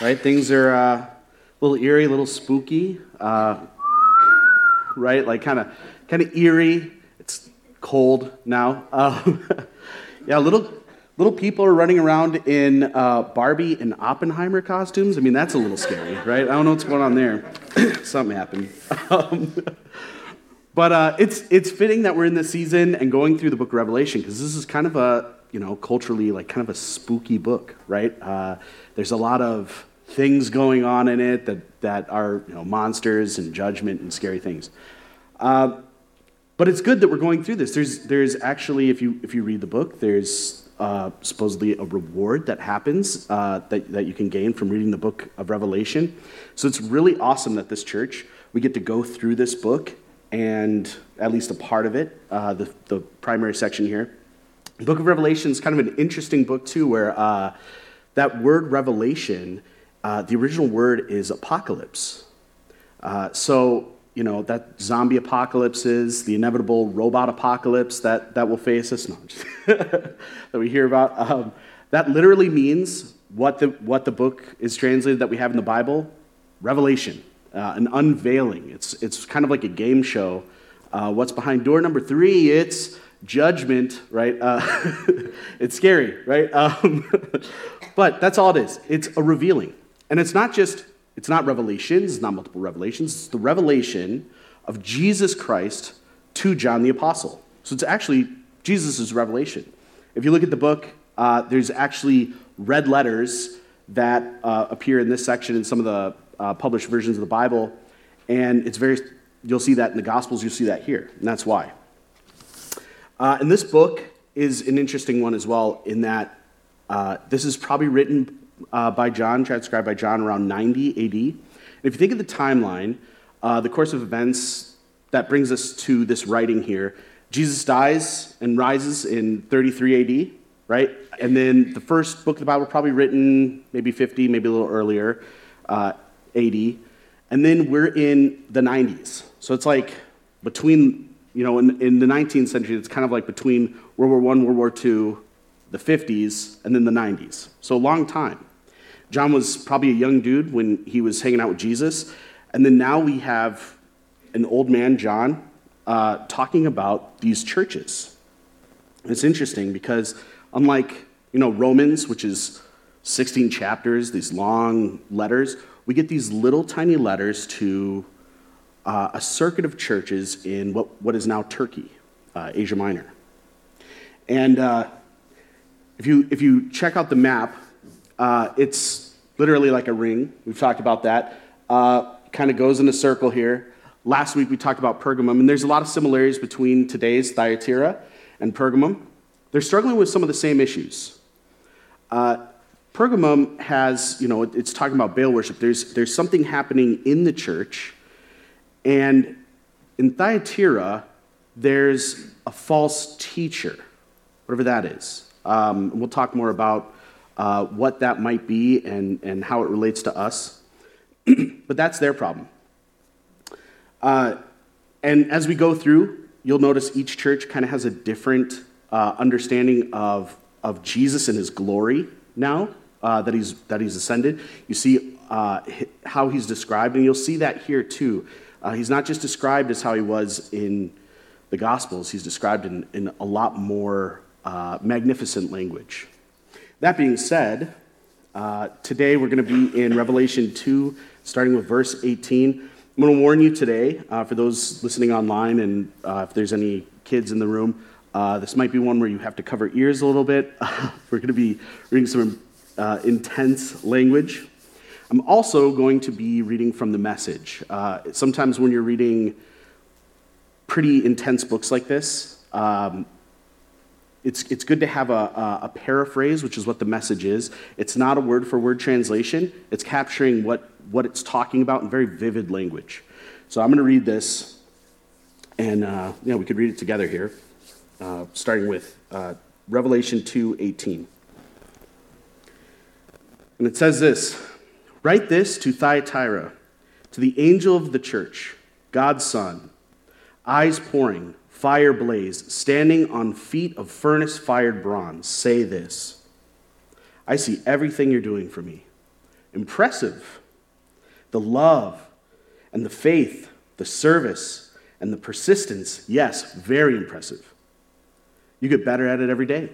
right? Things are uh, a little eerie, a little spooky, uh, right? Like kind of kind of eerie. It's cold now. Um, yeah, little little people are running around in uh, Barbie and Oppenheimer costumes. I mean, that's a little scary, right? I don't know what's going on there. Something happened. Um, but uh, it's, it's fitting that we're in this season and going through the book of Revelation because this is kind of a, you know, culturally like kind of a spooky book, right? Uh, there's a lot of things going on in it that, that are, you know, monsters and judgment and scary things. Uh, but it's good that we're going through this. There's, there's actually, if you, if you read the book, there's uh, supposedly a reward that happens uh, that, that you can gain from reading the book of Revelation. So it's really awesome that this church, we get to go through this book and at least a part of it, uh, the, the primary section here. The book of Revelation is kind of an interesting book, too, where uh, that word revelation, uh, the original word is apocalypse. Uh, so, you know, that zombie apocalypse is the inevitable robot apocalypse that, that will face us, no, that we hear about. Um, that literally means what the, what the book is translated that we have in the Bible revelation uh, an unveiling. It's, it's kind of like a game show. Uh, what's behind door number three? It's judgment, right? Uh, it's scary, right? Um, but that's all it is. It's a revealing. And it's not just, it's not revelations, it's not multiple revelations, it's the revelation of Jesus Christ to John the Apostle. So it's actually Jesus' revelation. If you look at the book, uh, there's actually red letters that uh, appear in this section in some of the uh, published versions of the Bible, and it's very, you'll see that in the Gospels, you'll see that here, and that's why. Uh, and this book is an interesting one as well, in that uh, this is probably written uh, by John, transcribed by John around 90 AD. And if you think of the timeline, uh, the course of events that brings us to this writing here, Jesus dies and rises in 33 AD, right? And then the first book of the Bible probably written maybe 50, maybe a little earlier. Uh, 80, and then we're in the 90s. So it's like between, you know, in, in the 19th century, it's kind of like between World War I, World War II, the 50s, and then the 90s. So a long time. John was probably a young dude when he was hanging out with Jesus. And then now we have an old man, John, uh, talking about these churches. And it's interesting because, unlike you know Romans, which is 16 chapters, these long letters, we get these little tiny letters to uh, a circuit of churches in what, what is now Turkey, uh, Asia Minor. And uh, if, you, if you check out the map, uh, it's literally like a ring. We've talked about that. Uh, kind of goes in a circle here. Last week we talked about Pergamum, and there's a lot of similarities between today's Thyatira and Pergamum. They're struggling with some of the same issues. Uh, Pergamum has, you know, it's talking about Baal worship. There's, there's something happening in the church. And in Thyatira, there's a false teacher, whatever that is. Um, we'll talk more about uh, what that might be and, and how it relates to us. but that's their problem. Uh, and as we go through, you'll notice each church kind of has a different uh, understanding of, of Jesus and his glory now uh, that, he's, that he's ascended. You see uh, how he's described, and you'll see that here too. He's not just described as how he was in the Gospels, he's described in, in a lot more magnificent language. That being said, uh, today we're going to be in Revelation 2, starting with verse 18. I'm going to warn you today, uh, for those listening online, and if there's any kids in the room, this might be one where you have to cover ears a little bit. we're going to be reading some uh, intense language. I'm also going to be reading from the message. Uh, sometimes when you're reading pretty intense books like this, um, it's, it's good to have a, a, a paraphrase, which is what the message is. It's not a word for word translation, it's capturing what, what it's talking about in very vivid language. So I'm going to read this, and uh, we could read it together here, uh, starting with uh, Revelation 2 18. And it says this Write this to Thyatira, to the angel of the church, God's Son, eyes pouring, fire blaze, standing on feet of furnace fired bronze. Say this I see everything you're doing for me. Impressive. The love and the faith, the service, and the persistence. Yes, very impressive. You get better at it every day.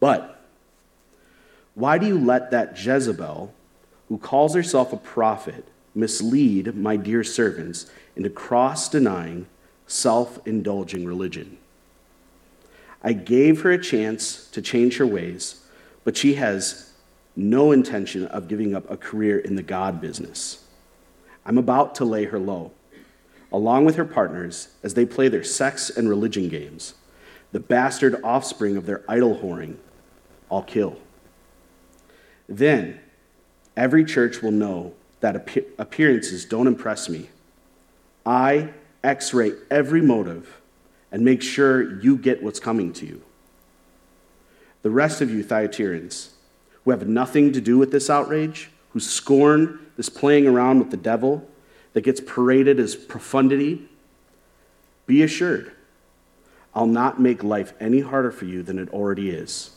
But why do you let that Jezebel, who calls herself a prophet, mislead my dear servants into cross denying, self indulging religion? I gave her a chance to change her ways, but she has no intention of giving up a career in the God business. I'm about to lay her low, along with her partners, as they play their sex and religion games, the bastard offspring of their idol whoring I'll kill. Then every church will know that appearances don't impress me. I x ray every motive and make sure you get what's coming to you. The rest of you, Thyatirans, who have nothing to do with this outrage, who scorn this playing around with the devil that gets paraded as profundity, be assured, I'll not make life any harder for you than it already is.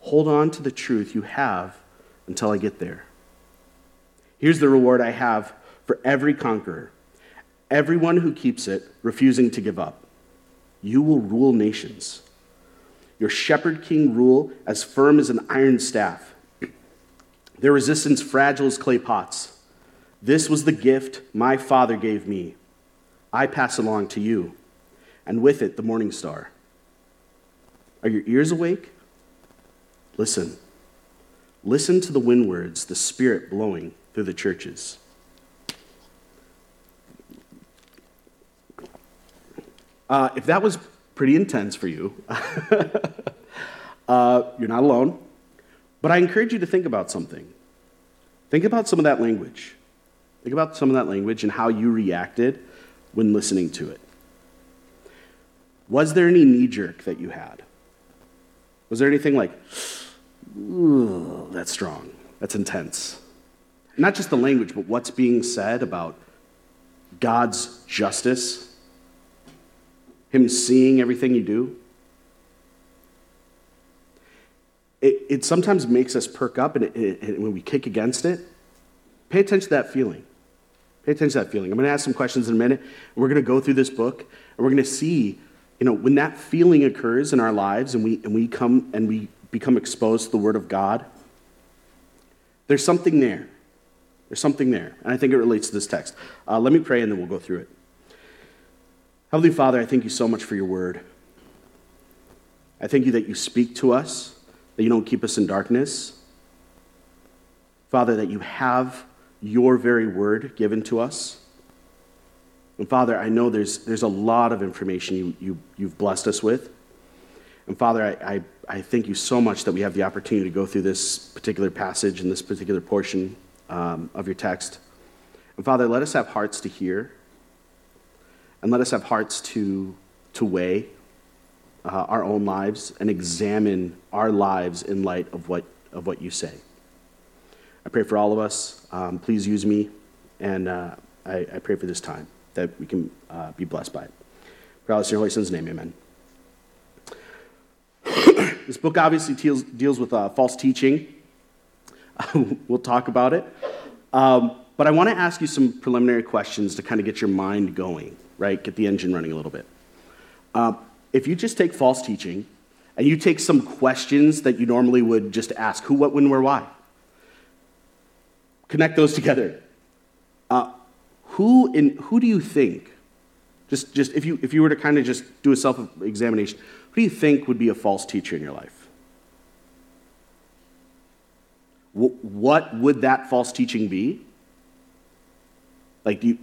Hold on to the truth you have until I get there. Here's the reward I have for every conqueror everyone who keeps it, refusing to give up. You will rule nations. Your shepherd king rule as firm as an iron staff, their resistance fragile as clay pots. This was the gift my father gave me. I pass along to you, and with it the morning star. Are your ears awake? Listen. Listen to the wind words, the Spirit blowing through the churches. Uh, if that was pretty intense for you, uh, you're not alone. But I encourage you to think about something. Think about some of that language. Think about some of that language and how you reacted when listening to it. Was there any knee jerk that you had? Was there anything like, Ooh, that's strong. That's intense. Not just the language, but what's being said about God's justice, Him seeing everything you do. It, it sometimes makes us perk up, and it, it, when we kick against it, pay attention to that feeling. Pay attention to that feeling. I'm going to ask some questions in a minute, and we're going to go through this book, and we're going to see, you know, when that feeling occurs in our lives, and we and we come and we become exposed to the Word of God, there's something there. There's something there. And I think it relates to this text. Uh, let me pray and then we'll go through it. Heavenly Father, I thank you so much for your Word. I thank you that you speak to us, that you don't keep us in darkness. Father, that you have your very Word given to us. And Father, I know there's, there's a lot of information you, you, you've blessed us with. And Father, I, I, I, thank you so much that we have the opportunity to go through this particular passage and this particular portion um, of your text. And Father, let us have hearts to hear, and let us have hearts to, to weigh uh, our own lives and examine our lives in light of what, of what you say. I pray for all of us. Um, please use me, and uh, I, I, pray for this time that we can uh, be blessed by it. For all in your holy son's name, amen. this book obviously deals, deals with uh, false teaching. we'll talk about it. Um, but I want to ask you some preliminary questions to kind of get your mind going, right? Get the engine running a little bit. Uh, if you just take false teaching and you take some questions that you normally would just ask who, what, when, where, why, connect those together. Uh, who, in, who do you think, just, just if, you, if you were to kind of just do a self examination, who do you think would be a false teacher in your life? What would that false teaching be? Like, do you,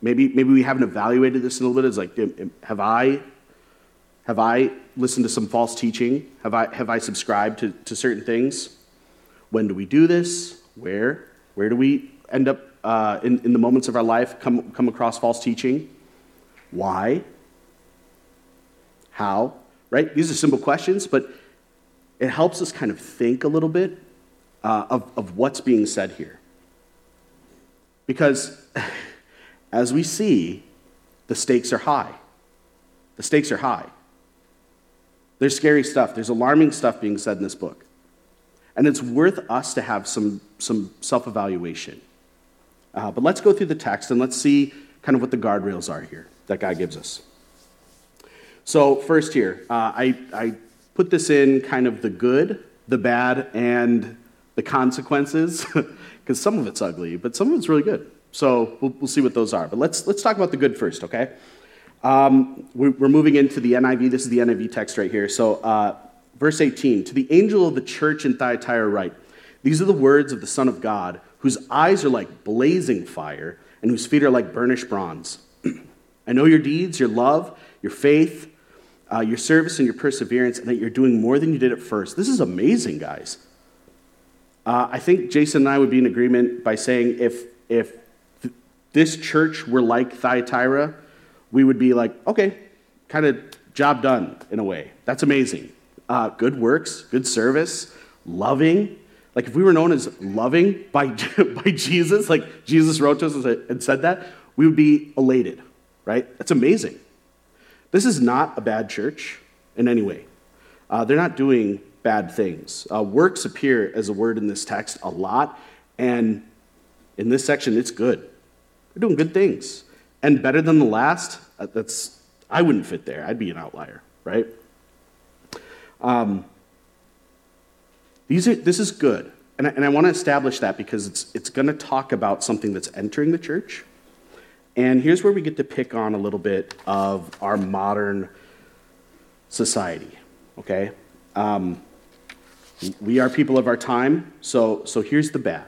maybe, maybe we haven't evaluated this in a little bit. It's like, have I Have I listened to some false teaching? Have I, have I subscribed to, to certain things? When do we do this? Where? Where do we end up uh, in, in the moments of our life come, come across false teaching? Why? How? Right? These are simple questions, but it helps us kind of think a little bit uh, of, of what's being said here. Because as we see, the stakes are high. The stakes are high. There's scary stuff, there's alarming stuff being said in this book. And it's worth us to have some, some self evaluation. Uh, but let's go through the text and let's see kind of what the guardrails are here that God gives us. So, first here, uh, I, I put this in kind of the good, the bad, and the consequences, because some of it's ugly, but some of it's really good. So, we'll, we'll see what those are. But let's, let's talk about the good first, okay? Um, we're, we're, moving into the NIV. This is the NIV text right here. So, uh, verse 18 To the angel of the church in Thyatira, write, These are the words of the Son of God, whose eyes are like blazing fire, and whose feet are like burnished bronze. I know your deeds, your love, your faith uh, your service and your perseverance, and that you're doing more than you did at first. This is amazing, guys. Uh, I think Jason and I would be in agreement by saying if, if th- this church were like Thyatira, we would be like, okay, kind of job done in a way. That's amazing. Uh, good works, good service, loving. Like if we were known as loving by, by Jesus, like Jesus wrote to us and said that, we would be elated, right? That's amazing. This is not a bad church in any way. Uh, they're not doing bad things. Uh, works appear as a word in this text a lot, and in this section, it's good. They're doing good things. And better than the last, uh, that's, I wouldn't fit there. I'd be an outlier, right? Um, these are, this is good. And I, and I want to establish that because it's, it's going to talk about something that's entering the church and here's where we get to pick on a little bit of our modern society, okay? Um, we are people of our time, so, so here's the bad.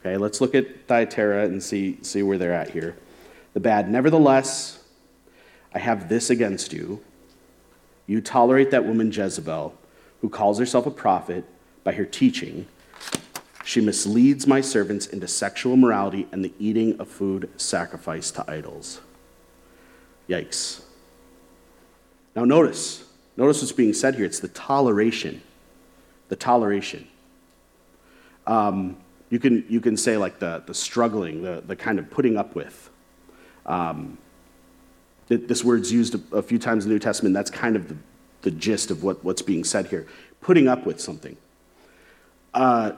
Okay, let's look at Thyatira and see, see where they're at here. The bad, nevertheless, I have this against you. You tolerate that woman Jezebel, who calls herself a prophet by her teaching she misleads my servants into sexual morality and the eating of food sacrificed to idols. Yikes. Now, notice, notice what's being said here. It's the toleration. The toleration. Um, you, can, you can say, like, the, the struggling, the, the kind of putting up with. Um, this word's used a, few times in the New Testament. That's kind of the, the gist of what, what's being said here. Putting up with something. Uh,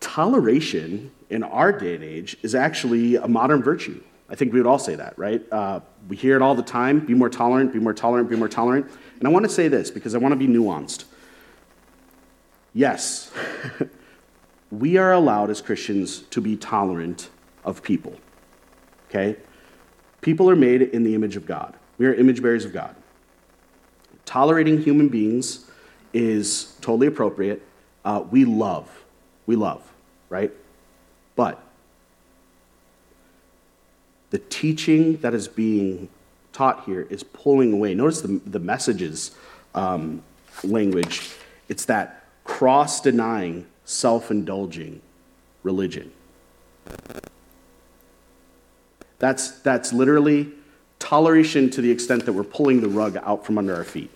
toleration in our day and age is actually a modern virtue. I think we would all say that, right? Uh, we hear it all the time be more tolerant, be more tolerant, be more tolerant. And I want to say this because I want to be nuanced. Yes, we are allowed as Christians to be tolerant of people, okay? People are made in the image of God, we are image bearers of God. Tolerating human beings is totally appropriate. Uh, we love, we love right? But the teaching that is being taught here is pulling away. Notice the, the messages um, language. It's that cross denying, self indulging religion. That's, that's literally toleration to the extent that we're pulling the rug out from under our feet.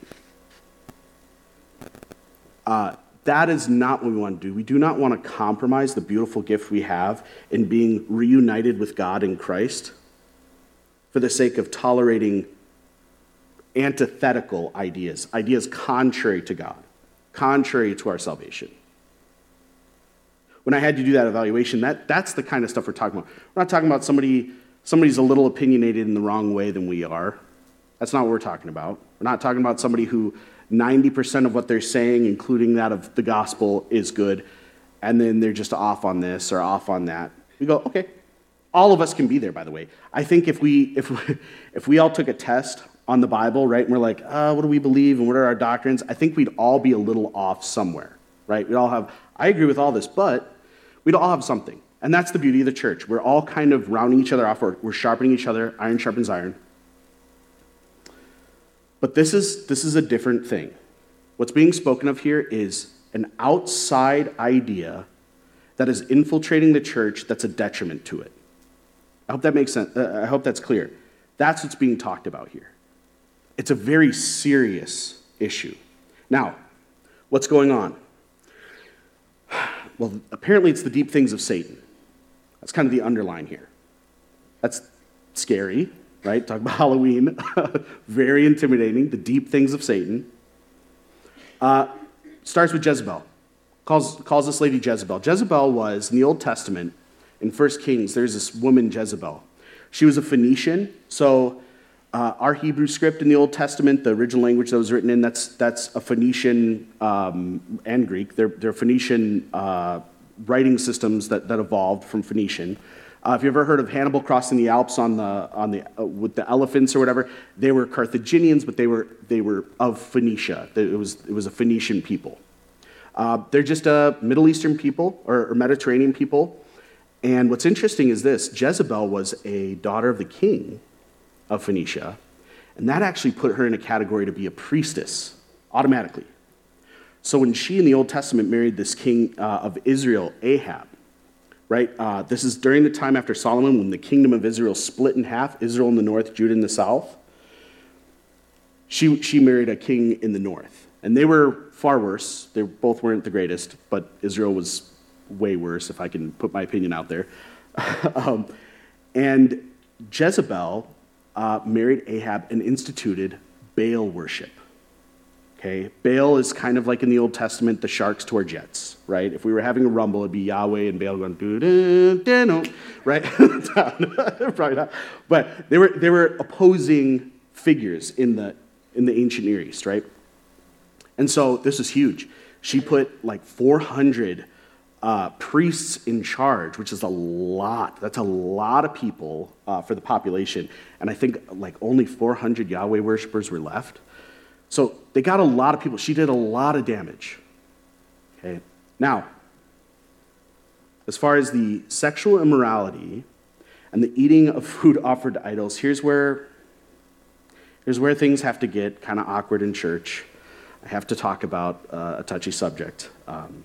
Uh, that is not what we want to do. We do not want to compromise the beautiful gift we have in being reunited with God in Christ for the sake of tolerating antithetical ideas, ideas contrary to God, contrary to our salvation. When I had to do that evaluation, that, that's the kind of stuff we're talking about. We're not talking about somebody, somebody's a little opinionated in the wrong way than we are. That's not what we're talking about. We're not talking about somebody who 90% of what they're saying, including that of the gospel, is good, and then they're just off on this or off on that. We go, okay. All of us can be there, by the way. I think if we, if we, if we all took a test on the Bible, right, and we're like, uh, what do we believe and what are our doctrines? I think we'd all be a little off somewhere, right? We'd all have, I agree with all this, but we'd all have something. And that's the beauty of the church. We're all kind of rounding each other off, we're, we're sharpening each other, iron sharpens iron. But this is, this is a different thing. What's being spoken of here is an outside idea that is infiltrating the church that's a detriment to it. I hope that makes sense. Uh, I hope that's clear. That's what's being talked about here. It's a very serious issue. Now, what's going on? Well, apparently it's the deep things of Satan. That's kind of the underline here. That's scary, right? Talk about Halloween. very intimidating, the deep things of Satan. Uh, starts with Jezebel. Calls, calls this lady Jezebel. Jezebel was, in the Old Testament, in 1 Kings, there's this woman, Jezebel. She was a Phoenician, so uh, our Hebrew script in the Old Testament, the original language that was written in, that's, that's a Phoenician um, and Greek. They're, they're Phoenician uh, writing systems that, that evolved from Phoenician. Uh, if you ever heard of Hannibal crossing the Alps on the, on the, uh, with the elephants or whatever, they were Carthaginians, but they were, they were of Phoenicia. It was, it was a Phoenician people. Uh, they're just a Middle Eastern people or, or Mediterranean people. And what's interesting is this Jezebel was a daughter of the king of Phoenicia, and that actually put her in a category to be a priestess automatically. So when she in the Old Testament married this king uh, of Israel, Ahab, right? Uh, this is during the time after Solomon when the kingdom of Israel split in half Israel in the north, Judah in the south. She, she married a king in the north. And they were far worse. They both weren't the greatest, but Israel was way worse, if I can put my opinion out there. um, and Jezebel uh, married Ahab and instituted Baal worship. Okay, Baal is kind of like in the Old Testament, the sharks to our jets, right? If we were having a rumble, it'd be Yahweh and Baal going, doo doo doo right? Probably not. But they were, they were opposing figures in the, in the ancient Near East, right? And so this is huge. She put like 400 uh, priests in charge, which is a lot. That's a lot of people uh, for the population. And I think like only 400 Yahweh worshippers were left. So they got a lot of people. She did a lot of damage. Okay. Now, as far as the sexual immorality and the eating of food offered to idols, here's where, here's where things have to get kind of awkward in church. I have to talk about uh, a touchy subject. Um,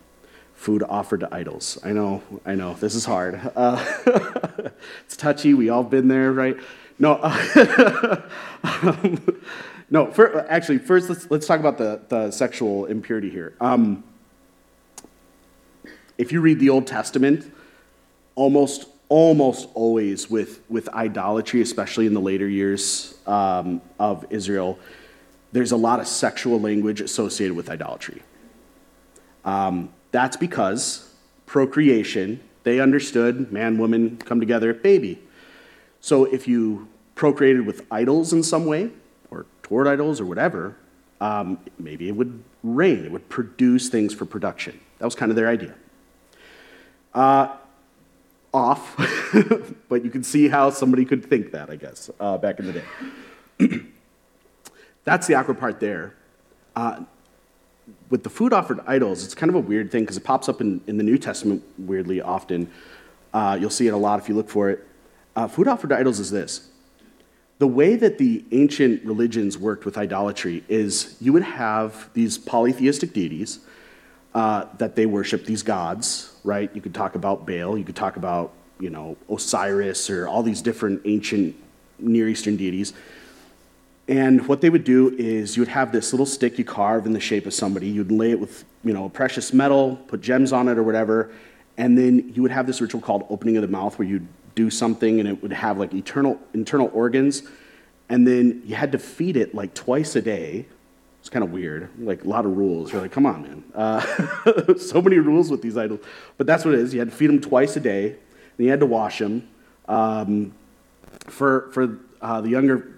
food offered to idols. I know, I know, this is hard. Uh, it's touchy, we all been there, right? No, uh, um, no. For, actually, first let's let's talk about the the sexual impurity here. Um, if you read the Old Testament, almost almost always with with idolatry, especially in the later years um, of Israel, there's a lot of sexual language associated with idolatry. Um, that's because procreation, they understood man, woman come together, baby. So if you procreated with idols in some way, or toward idols, or whatever, um, maybe it would rain, it would produce things for production. That was kind of their idea. Uh, off, but you can see how somebody could think that, I guess, uh, back in the day. That's the awkward part there. Uh, with the food offered idols, it's kind of a weird thing because it pops up in, in the New Testament weirdly often. Uh, you'll see it a lot if you look for it. Uh, food offered idols is this the way that the ancient religions worked with idolatry is you would have these polytheistic deities uh, that they worship, these gods, right? You could talk about Baal, you could talk about, you know, Osiris or all these different ancient Near Eastern deities. And what they would do is you would have this little stick you carve in the shape of somebody. You'd lay it with, you know, a precious metal, put gems on it or whatever, and then you would have this ritual called opening of the mouth where you'd do something and it would have like eternal internal organs, and then you had to feed it like twice a day. It's kind of weird, like a lot of rules. You're like, come on, man. Uh, so many rules with these idols, but that's what it is. You had to feed them twice a day, and you had to wash them. Um, for for uh, the younger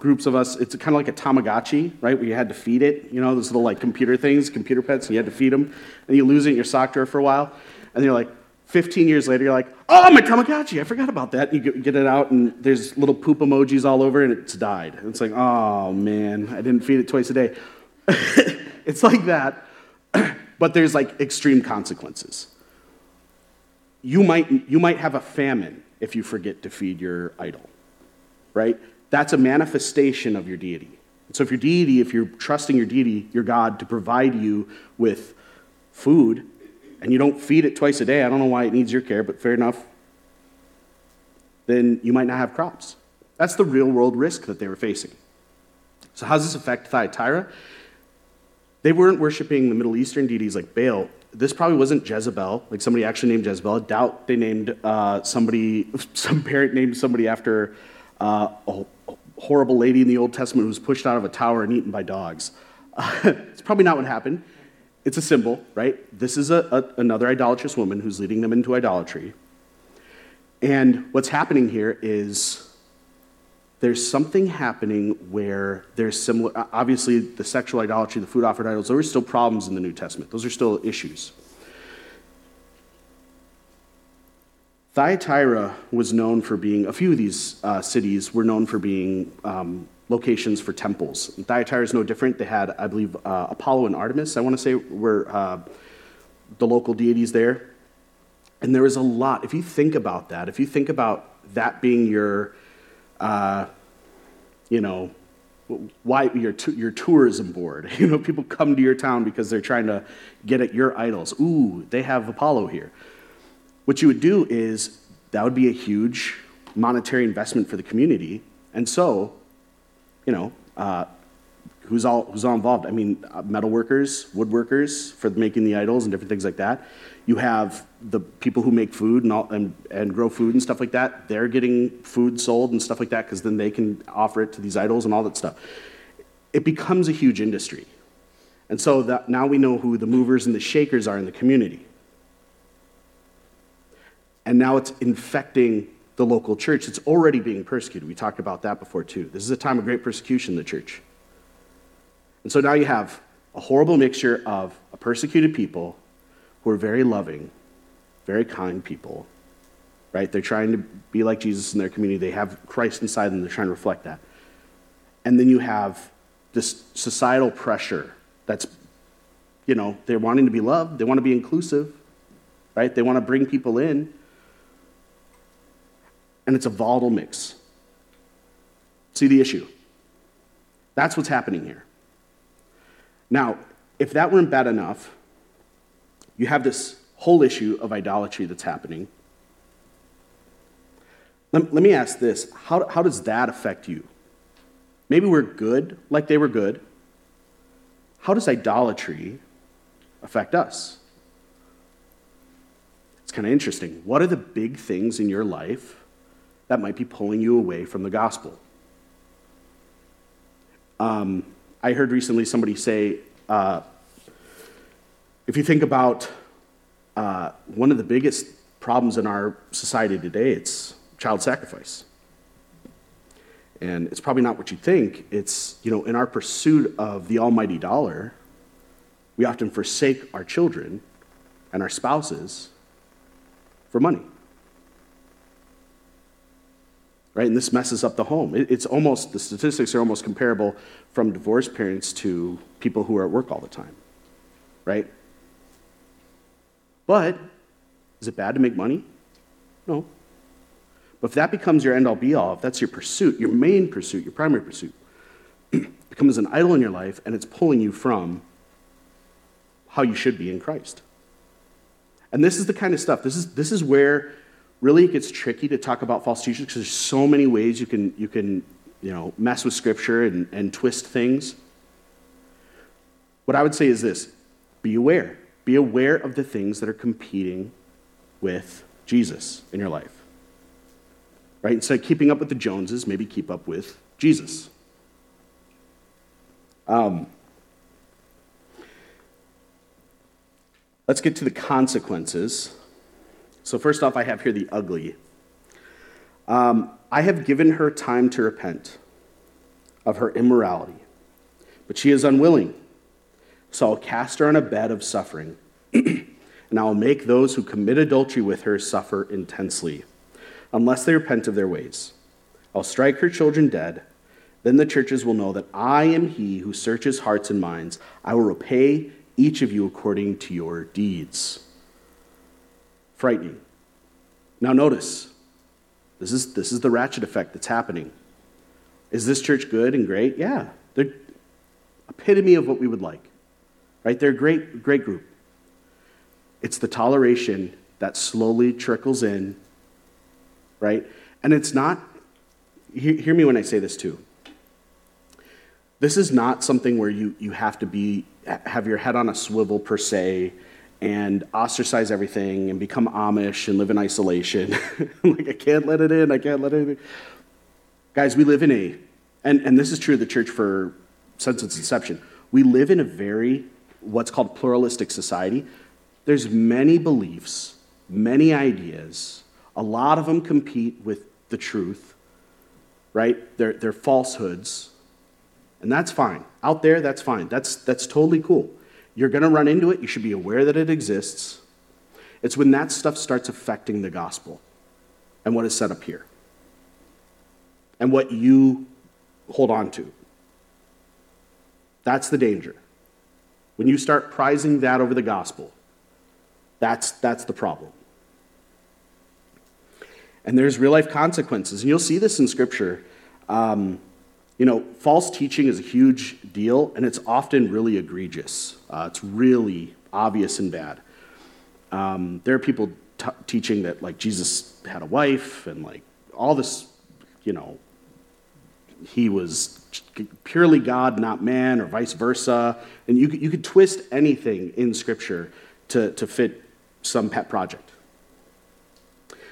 groups of us, it's kind of like a Tamagotchi, right? Where you had to feed it, you know, those little like computer things, computer pets, and you had to feed them, and you lose it in your sock drawer for a while, and you're like, 15 years later, you're like, oh, my Tamagotchi, I forgot about that. You get it out, and there's little poop emojis all over, and it's died. And it's like, oh, man, I didn't feed it twice a day. it's like that, but there's like extreme consequences. You might, you might have a famine if you forget to feed your idol, right? That's a manifestation of your deity. So if your deity, if you're trusting your deity, your God, to provide you with food, and you don't feed it twice a day, I don't know why it needs your care, but fair enough, then you might not have crops. That's the real world risk that they were facing. So, how does this affect Thyatira? They weren't worshiping the Middle Eastern deities like Baal. This probably wasn't Jezebel, like somebody actually named Jezebel. I doubt they named uh, somebody, some parent named somebody after uh, a horrible lady in the Old Testament who was pushed out of a tower and eaten by dogs. Uh, it's probably not what happened. It's a symbol, right? This is a, a, another idolatrous woman who's leading them into idolatry. And what's happening here is there's something happening where there's similar, obviously, the sexual idolatry, the food offered idols, those are still problems in the New Testament. Those are still issues. Thyatira was known for being, a few of these uh, cities were known for being um, locations for temples. And Thyatira is no different. They had, I believe, uh, Apollo and Artemis, I want to say, were uh, the local deities there. And there was a lot. If you think about that, if you think about that being your, uh, you know, why your, your tourism board. You know, people come to your town because they're trying to get at your idols. Ooh, they have Apollo here. What you would do is that would be a huge monetary investment for the community. And so, you know, uh, who's all who's all involved? I mean, uh, metal workers, woodworkers for making the idols and different things like that. You have the people who make food and, all, and, and grow food and stuff like that. They're getting food sold and stuff like that because then they can offer it to these idols and all that stuff. It becomes a huge industry. And so that now we know who the movers and the shakers are in the community. And now it's infecting the local church. It's already being persecuted. We talked about that before, too. This is a time of great persecution in the church. And so now you have a horrible mixture of a persecuted people who are very loving, very kind people, right? They're trying to be like Jesus in their community. They have Christ inside them. They're trying to reflect that. And then you have this societal pressure that's, you know, they're wanting to be loved. They want to be inclusive, right? They want to bring people in. And it's a volatile mix. See the issue? That's what's happening here. Now, if that weren't bad enough, you have this whole issue of idolatry that's happening. Let, let me ask this how, how does that affect you? Maybe we're good like they were good. How does idolatry affect us? It's kind of interesting. What are the big things in your life that might be pulling you away from the gospel? Um, I heard recently somebody say, uh, if you think about uh, one of the biggest problems in our society today, it's child sacrifice. And it's probably not what you think. It's, you know, in our pursuit of the almighty dollar, we often forsake our children and our spouses for money right? And this messes up the home. it's almost, the statistics are almost comparable from divorced parents to people who are at work all the time, right? But is it bad to make money? No. But if that becomes your end all be all, if that's your pursuit, your main pursuit, your primary pursuit, becomes an idol in your life and it's pulling you from how you should be in Christ. And this is the kind of stuff, this is, this is where really it gets tricky to talk about false teachers because there's so many ways you can, you can you know, mess with scripture and, and twist things. What I would say is this be aware. Be aware of the things that are competing with Jesus in your life. Right? Instead of keeping up with the Joneses, maybe keep up with Jesus. Um, let's get to the consequences so, first off, I have here the ugly. Um, I have given her time to repent of her immorality, but she is unwilling. So I'll cast her on a bed of suffering, and I will make those who commit adultery with her suffer intensely, unless they repent of their ways. I'll strike her children dead. Then the churches will know that I am he who searches hearts and minds. I will repay each of you according to your deeds frightening. Now, notice this is, this is the ratchet effect that's happening. Is this church good and great? Yeah, They're epitome of what we would like, right? They're a great, great group. It's the toleration that slowly trickles in, right? And it's not, hear, hear me when I say this too. This is not something where you, you have to be, have your head on a swivel per se and ostracize everything and become Amish and live in isolation. like, I can't let it in, I can't let it in. Guys, we live in a, and, and this is true of the church for since its inception, we live in a very, what's called pluralistic society. There's many beliefs, many ideas. A lot of them compete with the truth, right? They're, they're falsehoods. And that's fine. Out there, that's fine. That's, that's totally cool. You're going to run into it. You should be aware that it exists. It's when that stuff starts affecting the gospel and what is set up here and what you hold on to. That's the danger. When you start prizing that over the gospel, that's, that's the problem. And there's real life consequences. And you'll see this in Scripture. Um, you know, false teaching is a huge deal, and it's often really egregious. Uh, it's really obvious and bad. Um, there are people t- teaching that, like, Jesus had a wife, and, like, all this, you know, he was purely God, not man, or vice versa. And you, you could twist anything in Scripture to, to fit some pet project.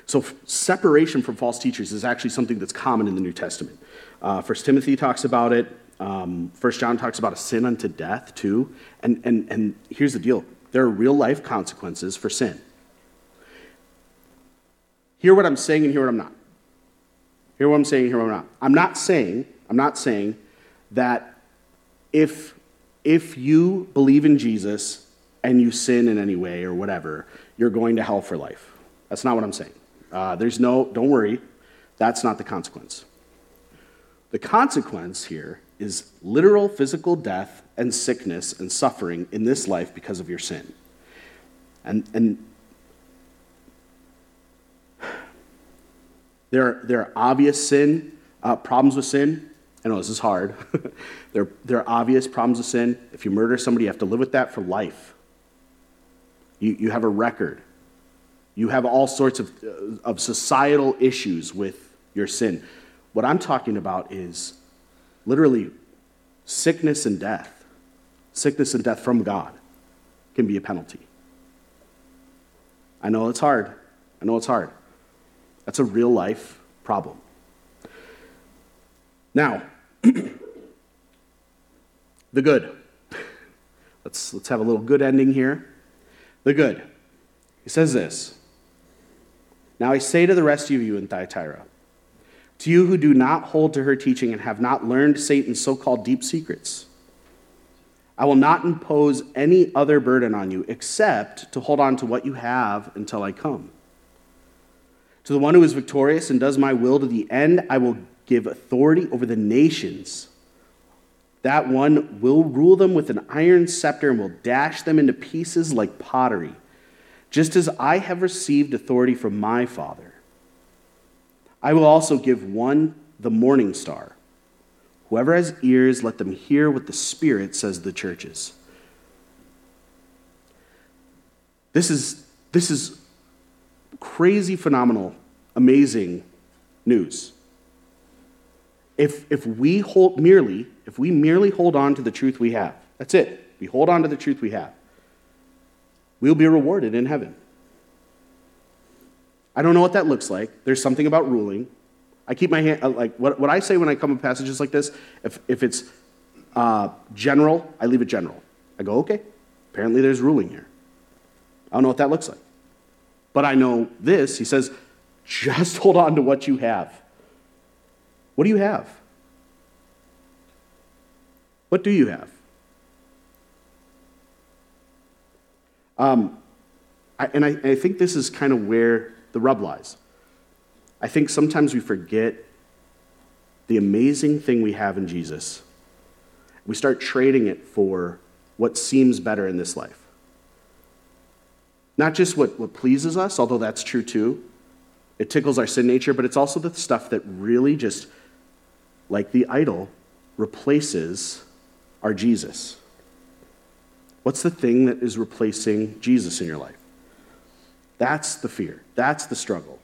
So, separation from false teachers is actually something that's common in the New Testament. Uh, First Timothy talks about it. Um, First John talks about a sin unto death too. And, and, and here's the deal: there are real life consequences for sin. Hear what I'm saying and hear what I'm not. Hear what I'm saying, and hear what I'm not. I'm not saying, I'm not saying that if if you believe in Jesus and you sin in any way or whatever, you're going to hell for life. That's not what I'm saying. Uh, there's no, don't worry, that's not the consequence. The consequence here is literal physical death and sickness and suffering in this life because of your sin. And, and there, are, there are obvious sin, uh, problems with sin. I know this is hard. there, there are obvious problems with sin. If you murder somebody, you have to live with that for life. You, you have a record. You have all sorts of, uh, of societal issues with your sin. What I'm talking about is literally sickness and death. Sickness and death from God can be a penalty. I know it's hard. I know it's hard. That's a real life problem. Now, the good. Let's, let's have a little good ending here. The good. He says this Now I say to the rest of you in Thyatira, to you who do not hold to her teaching and have not learned Satan's so called deep secrets. I will not impose any other burden on you except to hold on to what you have until I come. To the one who is victorious and does my will to the end, I will give authority over the nations. That one will rule them with an iron scepter and will dash them into pieces like pottery, just as I have received authority from my Father. I will also give one the morning star. Whoever has ears, let them hear what the Spirit says to the churches. This is, this is crazy, phenomenal, amazing news. If, if we hold merely, if we merely hold on to the truth we have, that's it. We hold on to the truth we have. We'll be rewarded in heaven. I don't know what that looks like. There's something about ruling. I keep my hand, uh, like, what, what I say when I come to passages like this, if, if it's uh, general, I leave it general. I go, okay, apparently there's ruling here. I don't know what that looks like. But I know this. He says, just hold on to what you have. What do you have? What do you have? Um, I, and I, I think this is kind of where the rub lies. I think sometimes we forget the amazing thing we have in Jesus. We start trading it for what seems better in this life. Not just what, what pleases us, although that's true too. It tickles our sin nature, but it's also the stuff that really just, like the idol, replaces our Jesus? What's the thing that is replacing Jesus in your life? That's the fear. That's the struggle.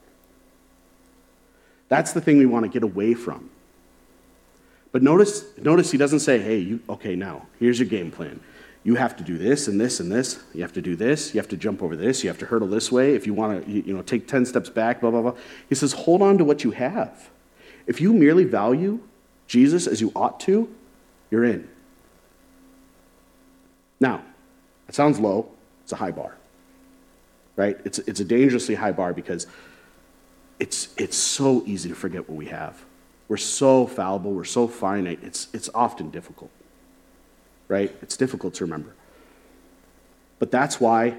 That's the thing we want to get away from. But notice, notice he doesn't say, hey, you, okay, now, here's your game plan. You have to do this and this and this. You have to do this. You have to jump over this. You have to hurdle this way. If you want to, you, know, take 10 steps back, blah, blah, blah. He says, hold on to what you have. If you merely value Jesus as you ought to, you're in. Now, it sounds low. It's a high bar, right? It's, it's a dangerously high bar because it's, it's so easy to forget what we have. We're so fallible, we're so finite, it's, it's often difficult, right? It's difficult to remember. But that's why,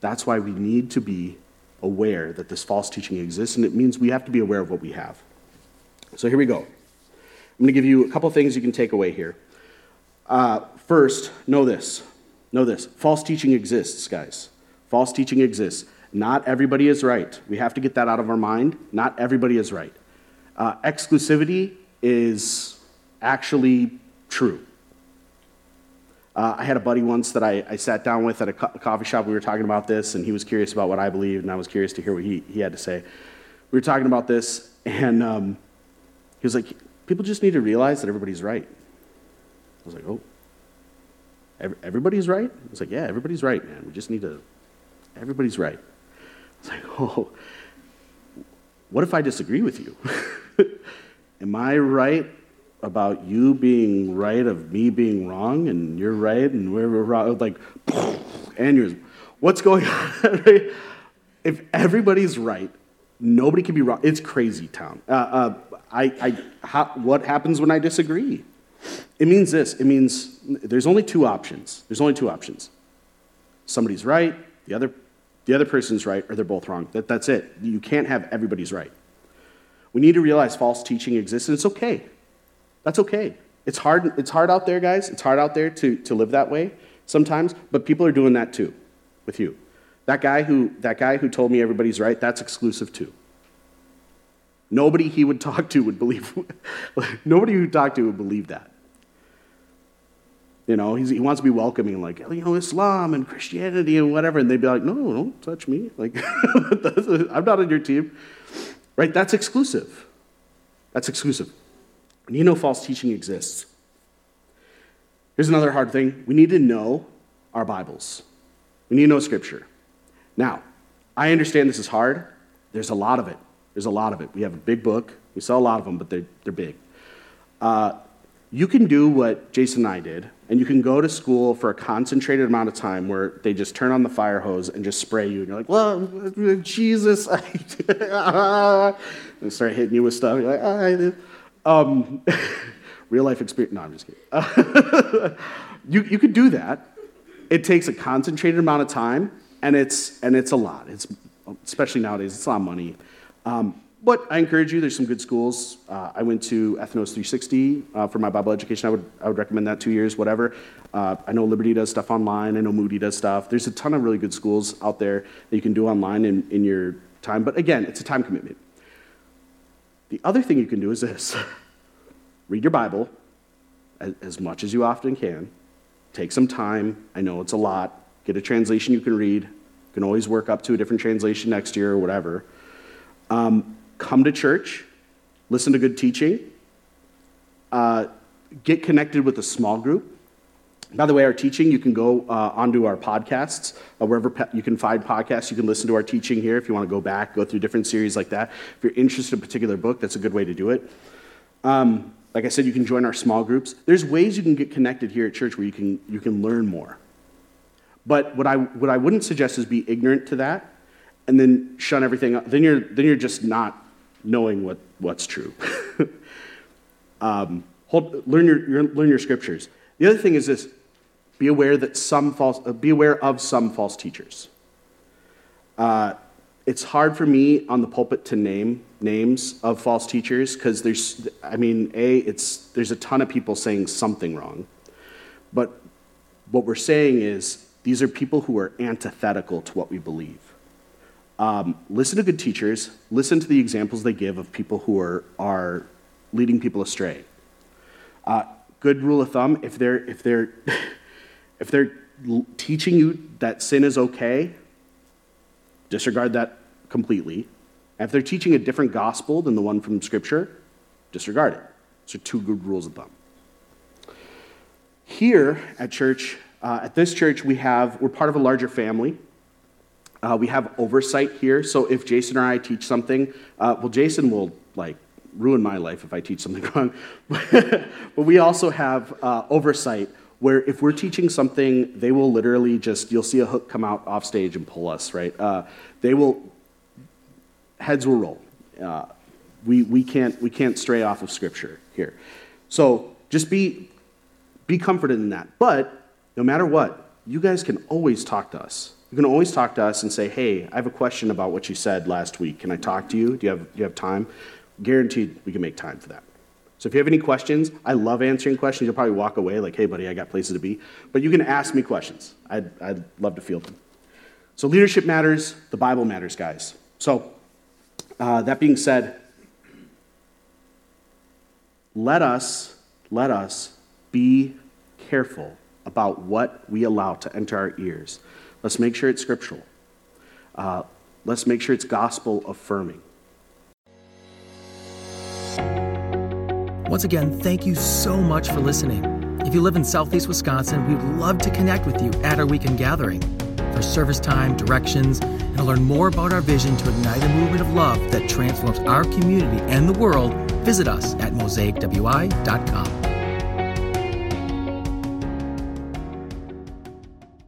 that's why we need to be aware that this false teaching exists, and it means we have to be aware of what we have. So here we go. I'm going to give you a couple things you can take away here. Uh, first, know this. Know this. False teaching exists, guys. False teaching exists. Not everybody is right. We have to get that out of our mind. Not everybody is right. Uh, exclusivity is actually true. Uh, I had a buddy once that I, I sat down with at a, co- coffee shop. We were talking about this, and he was curious about what I believed, and I was curious to hear what he, he had to say. We were talking about this, and um, he was like, People just need to realize that everybody's right. I was like, Oh, everybody's right? It's like, Yeah, everybody's right, man. We just need to, everybody's right. It's like, oh, what if I disagree with you? Am I right about you being right of me being wrong and you're right and we're wrong? Like, aneurysm. What's going on? if everybody's right, nobody can be wrong. It's crazy town. Uh, uh, I, I, how, what happens when I disagree? It means this. It means there's only two options. There's only two options. Somebody's right, the other the other person's right or they're both wrong. That, that's it. You can't have everybody's right. We need to realize false teaching exists, and it's okay. That's okay. It's hard, it's hard out there, guys. It's hard out there to, to live that way sometimes, but people are doing that too with you. That guy who that guy who told me everybody's right, that's exclusive too. Nobody he would talk to would believe nobody who talked to would believe that. You know, he wants to be welcoming, like, you know, Islam and Christianity and whatever. And they'd be like, no, don't touch me. Like, I'm not on your team. Right? That's exclusive. That's exclusive. And you know false teaching exists. Here's another hard thing we need to know our Bibles, we need to know Scripture. Now, I understand this is hard. There's a lot of it. There's a lot of it. We have a big book. We sell a lot of them, but they're, they're big. Uh, you can do what Jason and I did, and you can go to school for a concentrated amount of time where they just turn on the fire hose and just spray you, and you're like, well, Jesus, and start hitting you with stuff. You're like, "I um, real life experience. No, I'm just kidding. you, you could do that. It takes a concentrated amount of time, and it's, and it's a lot. It's, especially nowadays, it's a lot of money. Um, but I encourage you, there's some good schools. Uh, I went to Ethnos 360 uh, for my Bible education. I would, I would recommend that two years, whatever. Uh, I know Liberty does stuff online. I know Moody does stuff. There's a ton of really good schools out there that you can do online in, in your time. But again, it's a time commitment. The other thing you can do is this read your Bible as, as much as you often can. Take some time. I know it's a lot. Get a translation you can read. You can always work up to a different translation next year or whatever. Um, come to church, listen to good teaching, uh, get connected with a small group. By the way, our teaching, you can go uh, onto our podcasts, uh, wherever pe- you can find podcasts. You can listen to our teaching here if you want to go back, go through different series like that. If you're interested in a particular book, that's a good way to do it. Um, like I said, you can join our small groups. There's ways you can get connected here at church where you can, you can learn more. But what I, what I wouldn't suggest is be ignorant to that and then shun everything. Then you're, then you're just not knowing what, what's true. um, hold, learn, your, your, learn your scriptures. The other thing is this be aware that some false, uh, be aware of some false teachers. Uh, it's hard for me on the pulpit to name names of false teachers because there's, I mean, a it's there's a ton of people saying something wrong, but what we're saying is these are people who are antithetical to what we believe. Um, listen to good teachers. Listen to the examples they give of people who are, are leading people astray. Uh, good rule of thumb if they're if they're if they're teaching you that sin is okay, disregard that completely. if they're teaching a different gospel than the one from Scripture, disregard it. So, two good rules of thumb. Here at church, uh, at this church, we have we're part of a larger family. Uh, we have oversight here. So if Jason or I teach something, uh, well, Jason will like ruin my life if I teach something wrong. but we also have uh, oversight where if we're teaching something, they will literally just, you'll see a hook come out off stage and pull us, right? Uh, they will, heads will roll. Uh, we, we, can't, we can't stray off of Scripture here. So just be, be comforted in that. But no matter what, you guys can always talk to us. You can always talk to us and say, hey, I have a question about what you said last week. Can I talk to you? Do you have, do you have time? Guaranteed we can make time for that. So if you have any questions, I love answering questions. You'll probably walk away like, hey, buddy, I got places to be. But you can ask me questions. I'd, I'd love to field them. So leadership matters, the Bible matters, guys. So uh, that being said, let us, let us be careful about what we allow to enter our ears. Let's make sure it's scriptural. Uh, let's make sure it's gospel affirming. Once again, thank you so much for listening. If you live in Southeast Wisconsin, we'd love to connect with you at our weekend gathering. For service time, directions, and to learn more about our vision to ignite a movement of love that transforms our community and the world, visit us at mosaicwi.com.